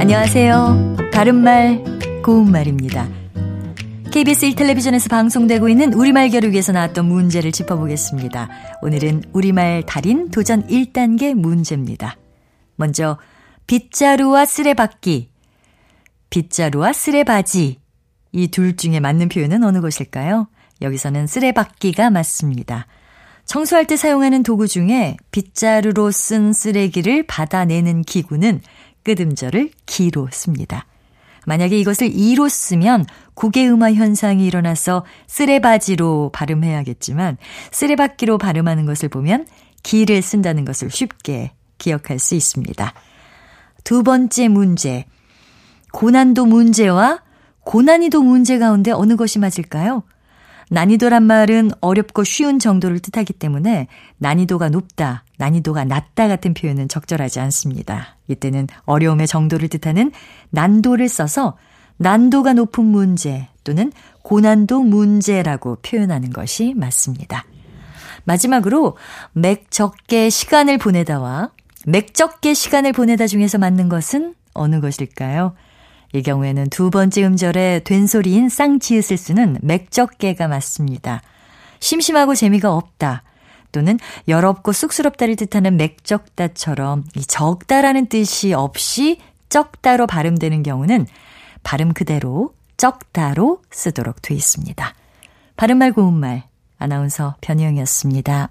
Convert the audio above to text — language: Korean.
안녕하세요. 바른말, 고운말입니다. KBS 1텔레비전에서 방송되고 있는 우리말 겨루기에서 나왔던 문제를 짚어보겠습니다. 오늘은 우리말 달인 도전 1단계 문제입니다. 먼저 빗자루와 쓰레받기, 빗자루와 쓰레바지 이 둘 중에 맞는 표현은 어느 것일까요? 여기서는 쓰레받기가 맞습니다. 청소할 때 사용하는 도구 중에 빗자루로 쓴 쓰레기를 받아내는 기구는 끄듬절을 기로 씁니다. 만약에 이것을 이로 쓰면 국외음화 현상이 일어나서 쓰레바지로 발음해야겠지만 쓰레받기로 발음하는 것을 보면 기를 쓴다는 것을 쉽게 기억할 수 있습니다. 두 번째 문제. 고난도 문제와 고난이도 문제 가운데 어느 것이 맞을까요? 난이도란 말은 어렵고 쉬운 정도를 뜻하기 때문에 난이도가 높다, 난이도가 낮다 같은 표현은 적절하지 않습니다. 이때는 어려움의 정도를 뜻하는 난도를 써서 난도가 높은 문제 또는 고난도 문제라고 표현하는 것이 맞습니다. 마지막으로 맥 적게 시간을 보내다와 맥 적게 시간을 보내다 중에서 맞는 것은 어느 것일까요? 이 경우에는 두 번째 음절에 된소리인 쌍지읒을 쓰는 맥적게가 맞습니다. 심심하고 재미가 없다. 또는 여롭고 쑥스럽다를 뜻하는 맥적다처럼 이 적다라는 뜻이 없이 적다로 발음되는 경우는 발음 그대로 적다로 쓰도록 돼 있습니다. 바른말 고운말 아나운서 변희영이었습니다.